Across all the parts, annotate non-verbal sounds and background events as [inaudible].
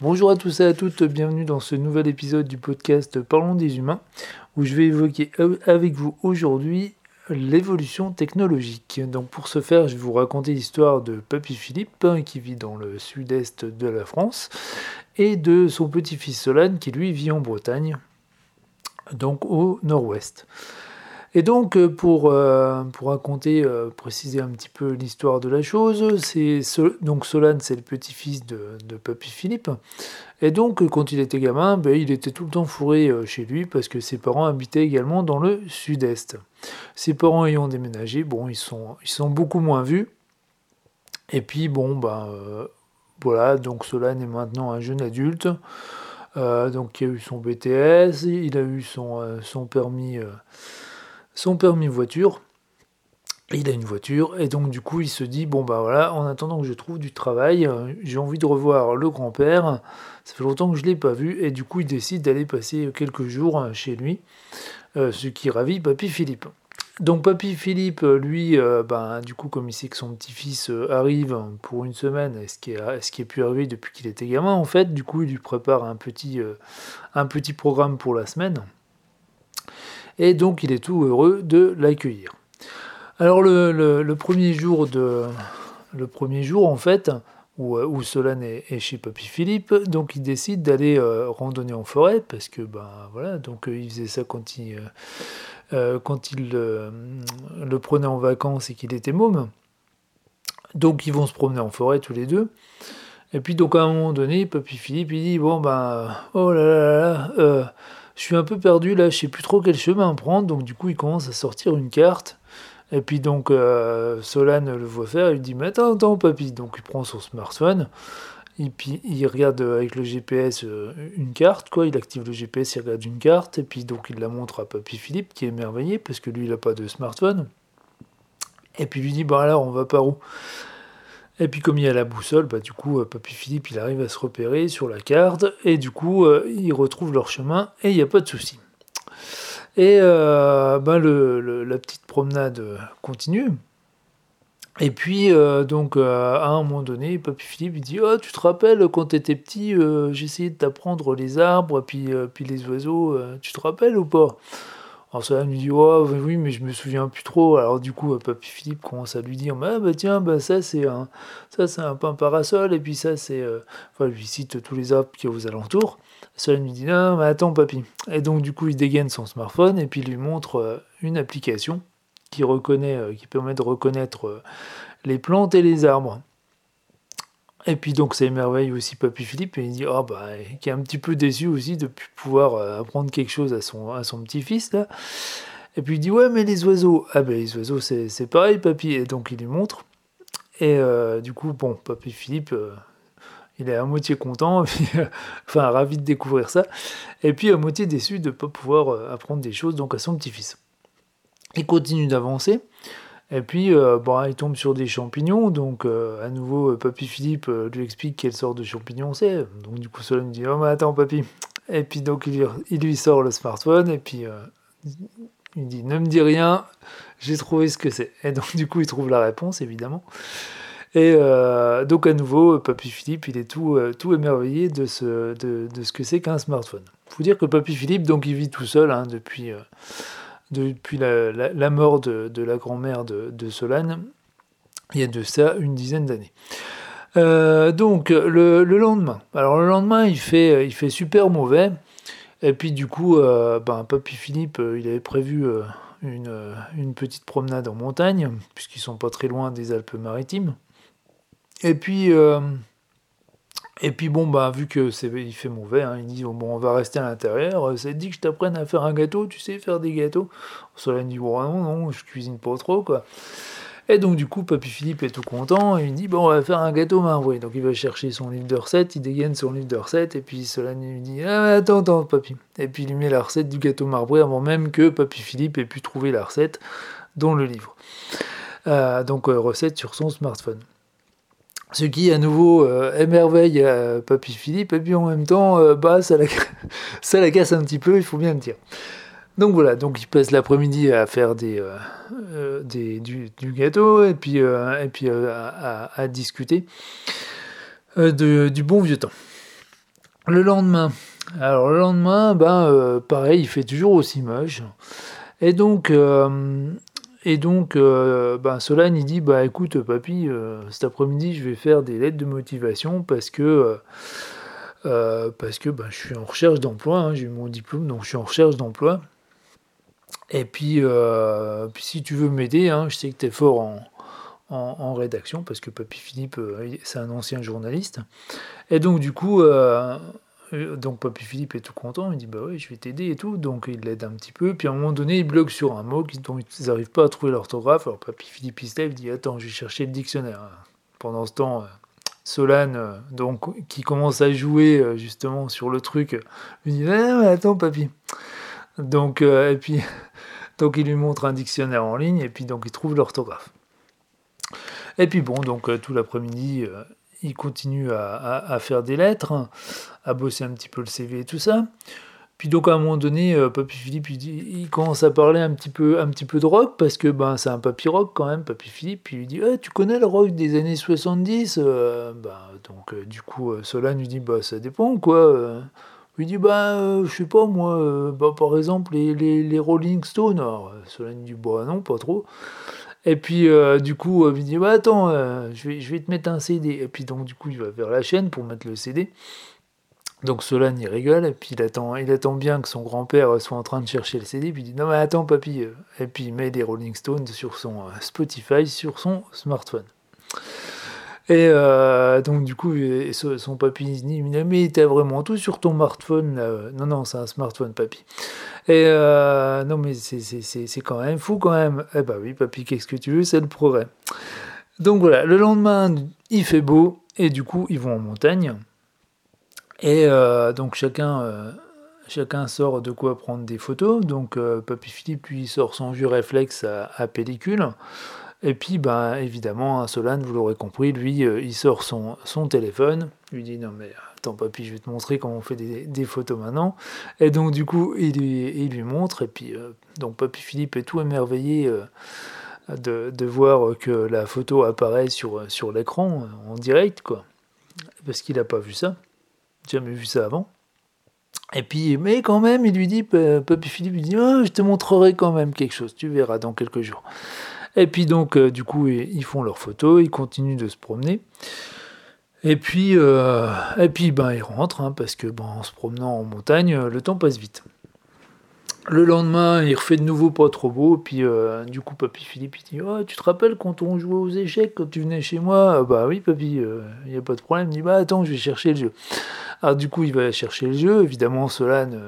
Bonjour à tous et à toutes, bienvenue dans ce nouvel épisode du podcast Parlons des humains, où je vais évoquer avec vous aujourd'hui l'évolution technologique. Donc pour ce faire, je vais vous raconter l'histoire de Papy Philippe, hein, qui vit dans le sud-est de la France, et de son petit-fils Solane, qui lui vit en Bretagne, donc au nord-ouest. Et donc, euh, pour, euh, pour raconter, euh, préciser un petit peu l'histoire de la chose, c'est donc Solane, c'est le petit-fils de, de Papy Philippe. Et donc, quand il était gamin, ben, il était tout le temps fourré chez lui parce que ses parents habitaient également dans le sud-est. Ses parents ayant déménagé, bon, ils sont, beaucoup moins vus. Et puis, bon, ben, voilà, donc Solane est maintenant un jeune adulte. donc, il a eu son BTS, il a eu son permis son permis voiture. Il a une voiture et donc du coup il se dit bon bah voilà en attendant que je trouve du travail euh, j'ai envie de revoir le grand-père ça fait longtemps que je l'ai pas vu et du coup il décide d'aller passer quelques jours euh, chez lui euh, ce qui ravit papy Philippe donc papy Philippe lui ben, du coup comme il sait que son petit-fils arrive pour une semaine ce qui est ce qui est pu arriver depuis qu'il était gamin en fait du coup il lui prépare un petit programme pour la semaine et donc il est tout heureux de l'accueillir. Alors le, premier jour de le premier jour en fait où, euh, où Solane est, chez Papy Philippe, donc il décide d'aller euh, randonner en forêt parce que ben voilà donc euh, il faisait ça quand il quand il le prenait en vacances et qu'il était môme. Donc ils vont se promener en forêt tous les deux. Et puis donc à un moment donné, Papy Philippe il dit bon ben oh là là là je suis un peu perdu là, je sais plus trop quel chemin prendre, donc du coup il commence à sortir une carte. Et puis donc euh, Solane le voit faire, il dit mais attends, attends papy, donc il prend son smartphone, et puis il regarde avec le GPS euh, une carte, quoi, il active le GPS, il regarde une carte, et puis donc il la montre à papy Philippe qui est émerveillé parce que lui il n'a pas de smartphone. Et puis il lui dit bah alors on va par où? Et puis comme il y a la boussole, bah, du coup, euh, Papy Philippe, il arrive à se repérer sur la carte, et du coup, euh, ils retrouvent leur chemin, et il n'y a pas de souci. Et euh, bah, la petite promenade continue. Et puis, donc, à un moment donné, Papy Philippe, il dit, oh, tu te rappelles, quand tu étais petit, j'essayais de t'apprendre les arbres, puis, puis les oiseaux, tu te rappelles ou pas? Alors ça lui dit oh oui mais je me souviens plus trop. Alors du coup Papy Philippe commence à lui dire ah, bah tiens bah ça c'est un ça c'est un pain parasol et puis ça c'est euh... enfin lui cite tous les arbres qui aux alentours. Ça lui dit non mais attends papy. Et donc du coup il dégaine son smartphone et puis il lui montre euh, une application qui reconnaît euh, qui permet de reconnaître euh, les plantes et les arbres. Et puis donc ça émerveille aussi Papy Philippe et il dit oh bah qui est un petit peu déçu aussi de pouvoir euh, apprendre quelque chose à son, à son petit-fils là. Et puis il dit ouais mais les oiseaux. Ah ben les oiseaux c'est pareil Papy et donc il lui montre. Et euh, du coup bon Papy Philippe euh, il est à moitié content, [laughs] enfin ravi de découvrir ça, et puis à moitié déçu de ne pas pouvoir apprendre des choses donc à son petit-fils. Il continue d'avancer, et puis, euh, bon, il tombe sur des champignons, donc euh, à nouveau, euh, Papy Philippe lui explique quelle sorte de champignons c'est. Donc du coup, Solène dit, oh mais attends, Papy. Et puis donc, il, lui sort le smartphone, et puis il dit, ne me dis rien, j'ai trouvé ce que c'est. Et donc du coup, il trouve la réponse, évidemment. Et donc à nouveau, Papy Philippe, il est tout, tout émerveillé de ce, de, de ce que c'est qu'un smartphone. Il faut dire que Papy Philippe, donc il vit tout seul hein, depuis depuis la, mort de, la grand-mère de, Solane, il y a de ça une dizaine d'années. Euh, donc le, lendemain, alors le lendemain il fait, il fait super mauvais, et puis du coup, euh, ben, Papy Philippe, euh, il avait prévu une, une, petite promenade en montagne, puisqu'ils sont pas très loin des Alpes-Maritimes. Et puis et puis bon, bah, vu que c'est, fait mauvais, hein, il dit bon, on va rester à l'intérieur. Ça te dit que je t'apprenne à faire un gâteau, tu sais faire des gâteaux Solène dit bon, non, non, je cuisine pas trop, quoi. Et donc du coup, Papy Philippe est tout content, et il dit bon, on va faire un gâteau marbré. Donc il va chercher son livre de recettes, il dégaine son livre de recettes, et puis Solène lui dit ah, attends, attends, Papy. Et puis il lui met la recette du gâteau marbré avant même que Papy Philippe ait pu trouver la recette dans le livre. Euh, donc euh, recette sur son smartphone. Ce qui, à nouveau, euh, émerveille euh, Papy Philippe, et puis en même temps, euh, bah, [laughs] ça la, casse un petit peu, il faut bien le dire. Donc voilà, donc il passe l'après-midi à faire des, des du, gâteau, et puis, et puis à, discuter du bon vieux temps. Le lendemain, alors le lendemain, ben pareil, il fait toujours aussi moche. Et donc, et donc, euh, ben, dit, bah écoute, papy, euh, cet après-midi, je vais faire des lettres de motivation parce que, euh, parce que ben, je suis en recherche d'emploi, hein, j'ai mon diplôme, donc je suis en recherche d'emploi. Et puis, puis, si tu veux m'aider, hein, je sais que tu es fort en, en, rédaction, parce que Papy Philippe, c'est un ancien journaliste. Et donc, du coup, donc Papy Philippe est tout content, il dit bah oui je vais t'aider et tout, donc il l'aide un petit peu, puis à un moment donné il bloque sur un mot dont ils n'arrivent pas à trouver l'orthographe, alors Papy Philippe il se lève, dit attends je vais chercher le dictionnaire. Pendant ce temps, euh, Solane, euh, donc, qui commence à jouer euh, justement sur le truc, lui dit ah, attends papy. Donc, et puis, [laughs] il lui montre un dictionnaire en ligne, et puis donc il trouve l'orthographe. Et puis bon, donc tout l'après-midi, il continue à, faire des lettres, à bosser un petit peu le CV et tout ça. Puis donc à un moment donné, euh, Papy Philippe, il, commence à parler un petit peu, un petit peu de rock, parce que ben, c'est un papy rock quand même, Papy Philippe. il lui dit eh, Tu connais le rock des années 70 euh, ben, Donc euh, du coup, Solane lui dit bah, Ça dépend quoi. Il dit Bah, je sais pas moi, bah, par exemple, les, les, Rolling Stones. Alors Solane dit Bah non, pas trop. Et puis, euh, du coup, euh, il dit bah, Attends, euh, je, vais, te mettre un CD. Et puis, donc, du coup, il va vers la chaîne pour mettre le CD. Donc, Solane, il rigole. Et puis, il attend, il attend bien que son grand-père soit en train de chercher le CD. Puis, il dit Non, mais attends, papy. Et puis, il met des Rolling Stones sur son Spotify, sur son smartphone. Et euh, donc, du coup, son papy dit Mais t'as vraiment tout sur ton smartphone. Non, non, c'est un smartphone, papy. Et euh, non, mais c'est quand même fou, quand même. Eh bah oui, papy, qu'est-ce que tu veux C'est le progrès. Donc voilà, le lendemain, il fait beau, et du coup, ils vont en montagne. Et euh, donc, chacun. Chacun sort de quoi prendre des photos. Donc, Papy Philippe, lui, sort son vieux réflexe à pellicule. Et puis, ben, évidemment, Solane, vous l'aurez compris, lui, euh, il sort son, téléphone, lui dit non mais attends papy, je vais te montrer comment on fait des, photos maintenant. Et donc du coup, il lui, montre, et puis euh, donc papy Philippe est tout émerveillé euh, de, voir que la photo apparaît sur, sur l'écran en direct, quoi. Parce qu'il n'a pas vu ça, jamais vu ça avant. Et puis, mais quand même, il lui dit, papy Philippe lui dit, oh, je te montrerai quand même quelque chose, tu verras dans quelques jours. Et puis donc, euh, du coup, ils font leurs photos, ils continuent de se promener. Et puis, euh, et puis ben, ils rentrent, hein, parce que ben, en se promenant en montagne, euh, le temps passe vite. Le lendemain, il refait de nouveau pas trop beau, puis du coup, papy Philippe, il dit oh, Tu te rappelles quand on jouait aux échecs, quand tu venais chez moi? Bah oui, papy, il n'y a pas de problème. Il dit Bah attends, je vais chercher le jeu. Alors du coup, il va chercher le jeu. Évidemment, Solane,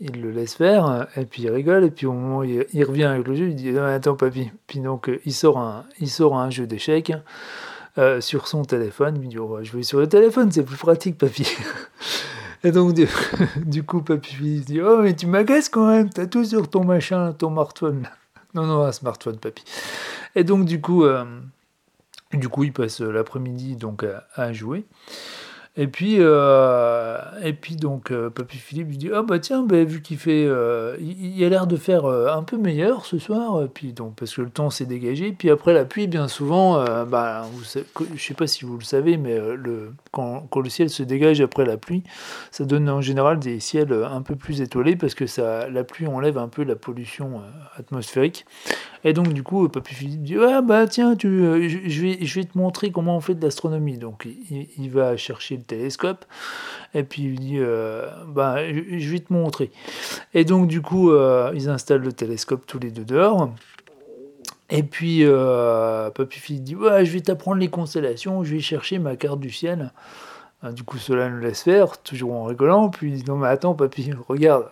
il le laisse faire, et puis il rigole, et puis au moment où il, revient avec le jeu, il dit Attends, papy. Puis donc, il sort un, jeu d'échecs euh, sur son téléphone. Il dit oh, Je vais sur le téléphone, c'est plus pratique, papy. Et donc, du, [laughs] coup, papy dit Oh, mais tu m'agaces quand même, t'as tout sur ton machin, ton smartphone. [laughs] Non, non, un smartphone, papy. Et donc, du coup, euh, du coup il passe l'après-midi donc à jouer. Et puis, euh, et puis donc, euh, Papy Philippe lui dit Ah bah tiens, bah, vu qu'il fait. Euh, il, a l'air de faire un peu meilleur ce soir, puis donc, parce que le temps s'est dégagé. Puis après la pluie, bien souvent, bah, je sais pas si vous le savez, mais quand, quand, le ciel se dégage après la pluie, ça donne en général des ciels un peu plus étoilés parce que ça, la pluie enlève un peu la pollution atmosphérique. Et donc, du coup, Papy Philippe dit Ah, bah tiens, tu, euh, je, vais, te montrer comment on fait de l'astronomie. Donc, il, va chercher le télescope et puis il dit euh, Bah, je, vais te montrer. Et donc, du coup, euh, ils installent le télescope tous les deux dehors. Et puis, Papy Philippe dit ouais, Je vais t'apprendre les constellations, je vais chercher ma carte du ciel. Ah, du coup, cela le laisse faire, toujours en rigolant. Puis il dit Non, mais attends, papy, regarde.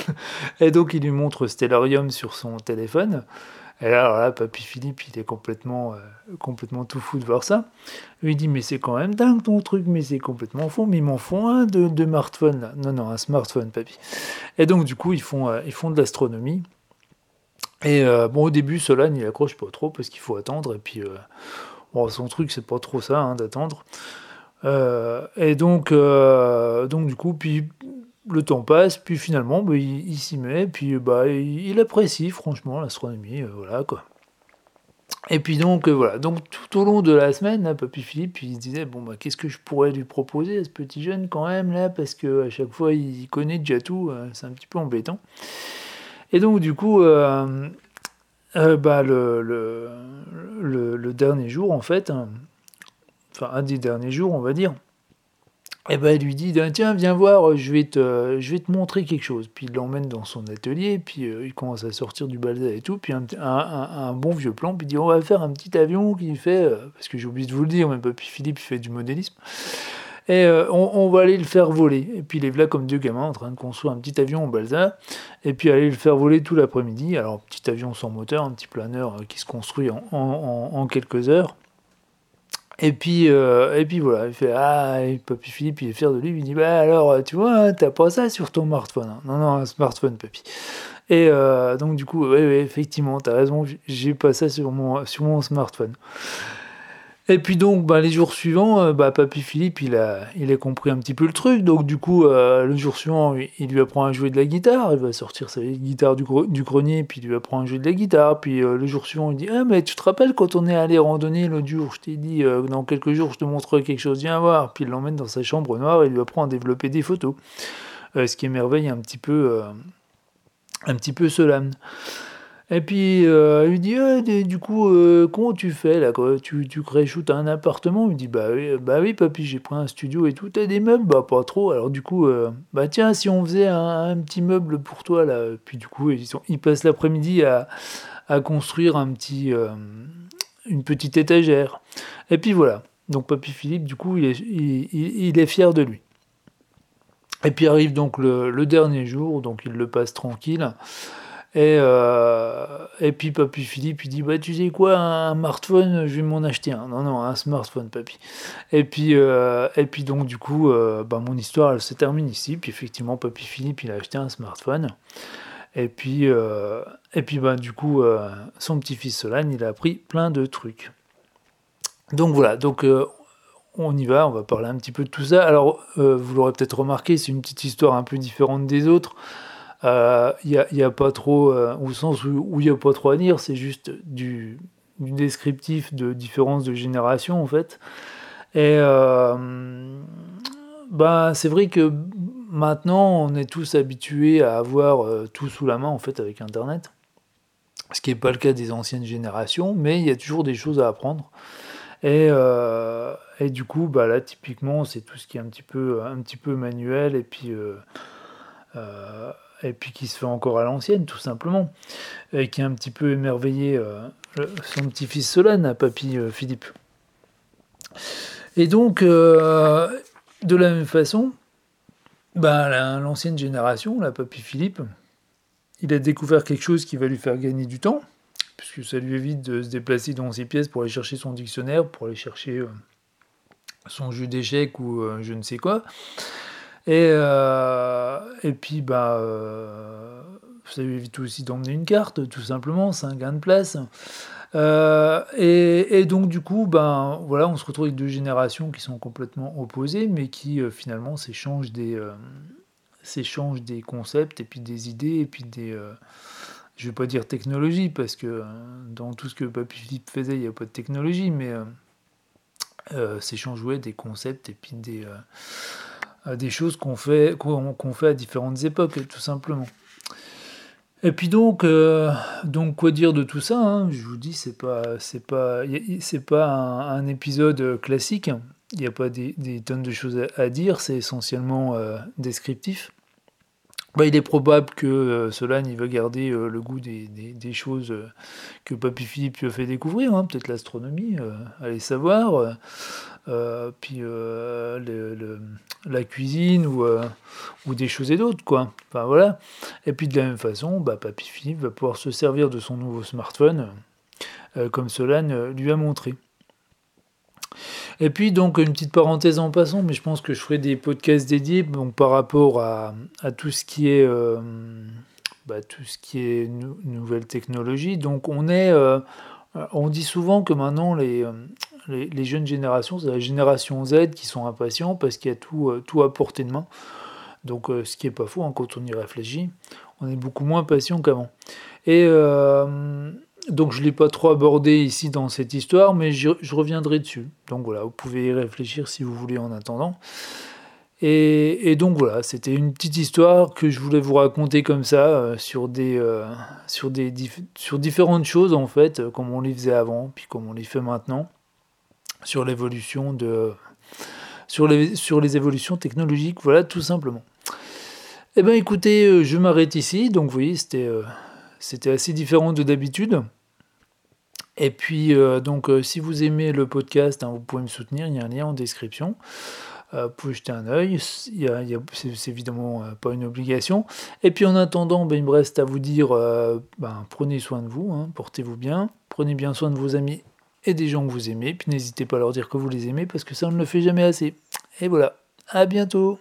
[laughs] et donc, il lui montre Stellarium sur son téléphone. Et là, alors là, Papy Philippe, il est complètement, euh, complètement tout fou de voir ça. Il dit, mais c'est quand même dingue ton truc, mais c'est complètement fou, mais ils m'en font un de, smartphone là. Non, non, un smartphone, Papy. Et donc, du coup, ils font, euh, ils font de l'astronomie. Et euh, bon, au début, Solane, il accroche pas trop parce qu'il faut attendre. Et puis, bon, son truc, c'est pas trop ça, hein, d'attendre. Et donc, donc, du coup, puis le temps passe, puis finalement, bah, il, s'y met, puis bah, il, apprécie franchement l'astronomie, euh, voilà quoi. Et puis donc voilà, donc tout au long de la semaine, là, Papy Philippe, il se disait bon bah qu'est-ce que je pourrais lui proposer à ce petit jeune quand même là, parce que à chaque fois il connaît déjà tout, c'est un petit peu embêtant. Et donc du coup, euh, bah, le, dernier jour en fait, hein, enfin un des derniers jours on va dire, et eh ben, il lui dit tiens viens voir je vais te montrer quelque chose puis il l'emmène dans son atelier puis euh, il commence à sortir du balsa et tout puis un, bon vieux plan puis il dit on va faire un petit avion qui fait euh, parce que j'ai oublié de vous le dire mais puis Philippe fait du modélisme. Et euh, on, va aller le faire voler et puis il est là comme deux gamins en train de construire un petit avion en balsa et puis aller le faire voler tout l'après-midi. Alors petit avion sans moteur un petit planeur qui se construit en quelques heures et puis, euh, et puis voilà, il fait Ah, Papy Philippe, il est fier de lui, il dit Bah alors, tu vois, hein, t'as pas ça sur ton smartphone. Hein. Non, non, un smartphone, Papy. Et euh, donc, du coup, oui, ouais, effectivement, t'as raison, j'ai pas ça sur mon, sur mon smartphone. Et puis donc, bah, les jours suivants, euh, bah, Papy Philippe, il a, il a compris un petit peu le truc. Donc du coup, euh, le jour suivant, il lui apprend à jouer de la guitare. Il va sortir sa guitare du, grenier, puis il lui apprend à jouer de la guitare. Puis euh, le jour suivant, il dit Ah, mais tu te rappelles quand on est allé randonner l'autre jour Je t'ai dit, dans quelques jours, je te montrerai quelque chose, viens voir. Puis il l'emmène dans sa chambre noire et il lui apprend à développer des photos. ce qui émerveille un petit peu, un petit peu Solane. Et puis, euh, il lui dit, ah, du coup, euh, comment tu fais là Tu, tu shoot un appartement? Il me dit, bah oui, bah oui papy, j'ai pris un studio et tout. T'as des meubles? Bah pas trop. Alors du coup, euh, bah tiens, si on faisait un, petit meuble pour toi là. Puis du coup, ils, sont, ils passent l'après-midi à, à, construire un petit, une petite étagère. Et puis voilà. Donc papy Philippe, du coup, il est, il, il est fier de lui. Et puis arrive donc le dernier jour, donc il le passe tranquille. Et, euh, et puis papy Philippe, il dit, bah tu sais quoi, un smartphone, je vais m'en acheter un. Non, non, un smartphone, papy. Et puis, euh, et puis donc du coup, euh, bah, mon histoire, elle se termine ici. Puis effectivement, papy Philippe, il a acheté un smartphone. Et puis, et puis bah, du coup, son petit-fils Solane, il a appris plein de trucs. Donc voilà, donc on y va, on va parler un petit peu de tout ça. Alors, vous l'aurez peut-être remarqué, c'est une petite histoire un peu différente des autres il euh, n'y a, a, pas trop, euh, au sens où il n'y a pas trop à dire, c'est juste du, descriptif de différence de génération en fait. Et euh, ben, c'est vrai que maintenant on est tous habitués à avoir tout sous la main en fait avec Internet. Ce qui n'est pas le cas des anciennes générations, mais il y a toujours des choses à apprendre. Et, et du coup, bah là, typiquement, c'est tout ce qui est un petit peu, un petit peu manuel et puis et puis qui se fait encore à l'ancienne, tout simplement, et qui a un petit peu émerveillé euh, son petit-fils Solane, à Papy euh, Philippe. Et donc, euh, de la même façon, ben, l'ancienne génération, la Papy Philippe, il a découvert quelque chose qui va lui faire gagner du temps, puisque ça lui évite de se déplacer dans ses pièces pour aller chercher son dictionnaire, pour aller chercher son jeu d'échecs ou je ne sais quoi. Et, euh, et puis, bah, euh, ça évite aussi d'emmener une carte, tout simplement, c'est un gain de place. Euh, et, donc, du coup, ben, voilà, on se retrouve avec deux générations qui sont complètement opposées, mais qui finalement s'échangent des, des concepts, et puis des idées, et puis des. je ne vais pas dire technologie, parce que dans tout ce que Papy Philippe faisait, il n'y a pas de technologie, mais s'échangent des concepts, et puis des des choses qu'on fait, qu'on fait à différentes époques, tout simplement. Et puis donc, euh, donc quoi dire de tout ça hein? Je vous dis, c'est pas, c'est pas, c'est pas un, épisode classique. Il n'y a pas des, tonnes de choses à, dire. C'est essentiellement euh, descriptif. Bah, il est probable que euh, Solane il va garder le goût des, des, choses que Papy Philippe lui a fait découvrir, hein. peut-être l'astronomie, allez savoir. Euh, puis euh, la cuisine ou, euh, ou des choses et d'autres, quoi. Enfin, voilà. Et puis de la même façon, bah, Papy Philippe va pouvoir se servir de son nouveau smartphone, comme Solane lui a montré. Et puis donc une petite parenthèse en passant, mais je pense que je ferai des podcasts dédiés donc, par rapport à, à tout ce qui est bah, tout ce qui est nouvelle technologie. Donc on est on dit souvent que maintenant les, les, jeunes générations, c'est la génération Z qui sont impatients parce qu'il y a tout, euh, à portée de main. Donc euh, ce qui n'est pas faux hein, quand on y réfléchit, on est beaucoup moins patient qu'avant. Et, euh, donc je ne l'ai pas trop abordé ici dans cette histoire, mais je, reviendrai dessus. Donc voilà, vous pouvez y réfléchir si vous voulez en attendant. Et, donc voilà, c'était une petite histoire que je voulais vous raconter comme ça, sur, des, sur, des, sur différentes choses en fait, comme on les faisait avant, puis comme on les fait maintenant, sur l'évolution de... Sur les, sur les évolutions technologiques, voilà, tout simplement. Eh bien écoutez, je m'arrête ici, donc vous voyez, c'était c'était assez différent de d'habitude. Et puis, euh, donc, euh, si vous aimez le podcast, hein, vous pouvez me soutenir, il y a un lien en description. Euh, vous pouvez jeter un œil, c'est évidemment pas une obligation. Et puis en attendant, ben, il me reste à vous dire, ben, prenez soin de vous, hein, portez-vous bien, prenez bien soin de vos amis et des gens que vous aimez, puis n'hésitez pas à leur dire que vous les aimez, parce que ça on ne le fait jamais assez. Et voilà, à bientôt